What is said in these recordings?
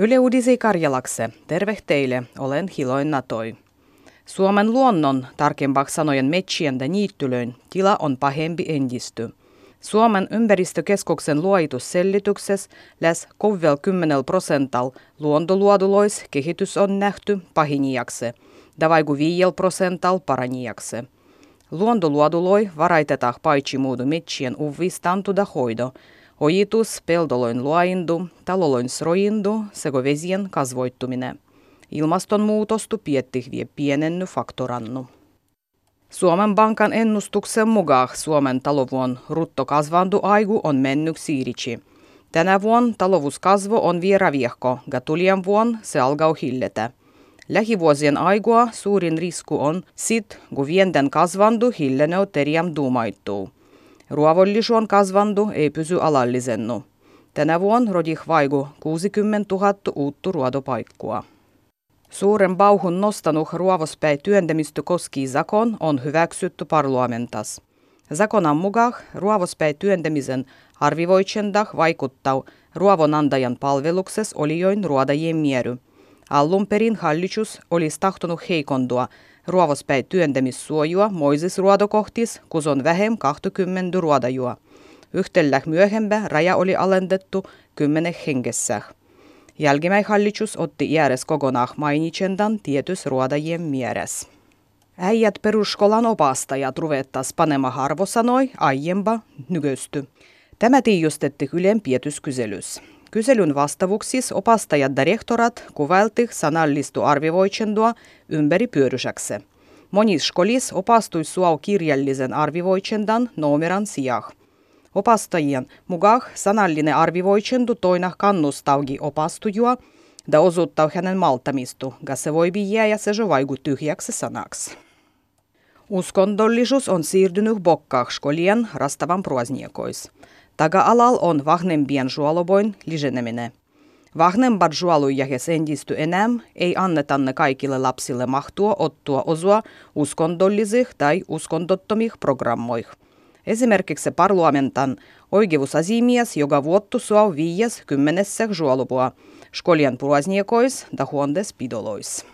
Yle Uudisi Karjalakse, terve teille, olen Hiloin Natoi. Suomen luonnon, tarkempak sanojen metsien ja niittylöin, tila on pahempi endisty. Suomen ympäristökeskuksen luoitussellityksessä läs kovvel 10 prosental luontoluodulois kehitys on nähty pahinijakse, da vaiku 5 prosental paranijakse. Luontoluoduloi varaitetaan paitsi muudu metsien uvistantuda hoido, ojitus, peldoloin luoindu, taloloin sroindu sekä vesien kasvoittuminen. Ilmastonmuutostu pietti vie pienenny faktorannu. Suomen Bankan ennustuksen mukaan Suomen talovuon ruttokasvandu aigu on mennyt siirici. Tänä vuonna talouskasvu on vielä viehko, ja tulien se alkaa hilletä. Lähivuosien aigua suurin risku on sit, kun vienten kasvandu hilleneu teriam duumaittuu. Ruovollisuon kasvandu ei pysy alallisennu. Tänä vuonna rodih vaigu 60 000 uutta ruodopaikkua. Suuren bauhun nostanut ruovospäi työntämistä koski zakon on hyväksytty parlamentas. Zakonan mukaan ruovospäi työntämisen arvivoitsendah vaikuttaa ruovonantajan palveluksessa olijoin ruodajien miery. Allun perin hallitus olisi tahtonut heikondua ruovospäi työntämissuojua moisis ruodokohtis, kus on vähem 20 ruodajua. Yhtellä myöhempä raja oli alennettu kymmenen hengessä. Jälkimmäihallitus otti järjes kokonaan mainitsendan tietys ruodajien mieres. Äijät peruskolan opastajat ruvettas panema harvosanoi aiempa nykösty. Tämä tiijustetti Ylen pietyskyselys. Kyselyn vastavuksissa opastajat ja rehtorat kuvailti sanallistu ympäri pyörysäkse. Monis skolis opastui suau kirjallisen arvivoitsendan numeran sijah. Opastajien mukaan sanallinen arvivoitsendu toina kannustaugi opastujua da osoittaa hänen maltamistu, ja se voi jäädä se vaiku tyhjäksi sanaksi. Uskondollisuus on siirtynyt bokkahskolien rastavan pruosniekois. Taga-alal on vahnempien suoloboin liseneminen. Vahnempat suolujahes endisty enää ei anneta ne kaikille lapsille mahtua ottua osua uskondollisih tai uskondottomih programmoih. Esimerkiksi parlamentan oikeusasimies joka vuottu suo viies kymmenessä suolupua, skolien pruosniekois da huondes pidolois.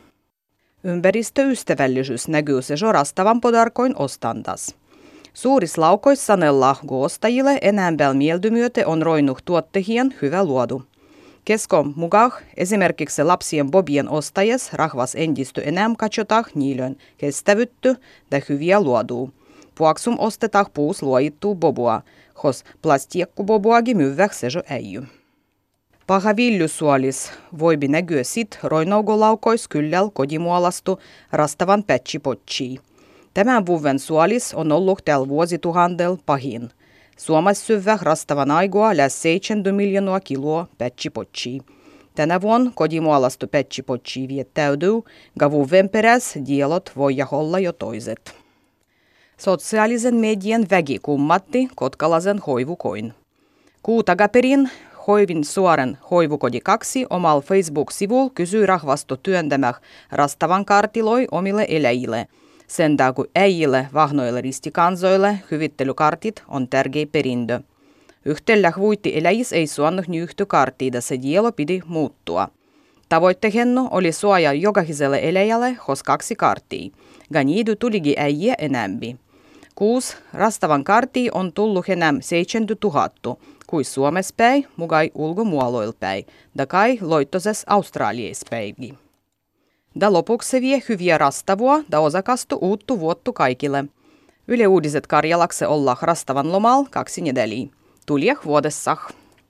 Ympäristöystävällisyys näkyy se rastavan podarkoin ostandas. Suuris laukois sanella ostajille enämbel mieldymyöte on roinuh tuottehien hyvä luodu. Kesko mukaan esimerkiksi lapsien bobien ostajes rahvas endisty enää katsotah niilön kestävytty ja hyviä luoduu. Puaksum ostetah puus luojittuu bobua, hos plastiekku bobuagi myyväh sejo äijy. Paha viljusuolis voibi näkyä sit roinaugo laukois kylläl kodimuolastu rastavan pätsipotchii. Tämän vuoden suolis on ollut tällä vuosituhandel pahin. Suomessa syvä rastavan aigua läs 70 miljoonaa kiloa pätsipotchii. Tänä vuonna kodimuolastu pätsipotchii viettäytyy, ja vuoden peräs dielot voi olla jo toiset. Sosiaalisen median vägi kummatti kotkalaisen hoivukoin. Kuutagaperin hoivin suoren hoivukodi 2 omal Facebook-sivulla kysyy rahvasto työntämäh rastavan kartiloi omille eläjille – sen kun äijille vahnoille ristikansoille hyvittelykartit on tärkeä perintö. Yhtellä huitti eläjis ei suonnut nyhty karttiida se dielo pidi muuttua. Tavoittehenno oli suoja jokaiselle eläjälle hos kaksi karttia, ja niidy tuligi äijä enämpi. Kuus rastavan kartti on tullut enää 70 000, kuin Suomessa päin, mugai ulkomuoloilla päin, ja kai loittoses Australiais päivi. Da lopuksi vie hyviä rastavua da osakastu uuttu vuottu kaikille. Yle Uutiset Karjalakse olla rastavan lomal kaksi nedeliä. Tulieh vuodessah.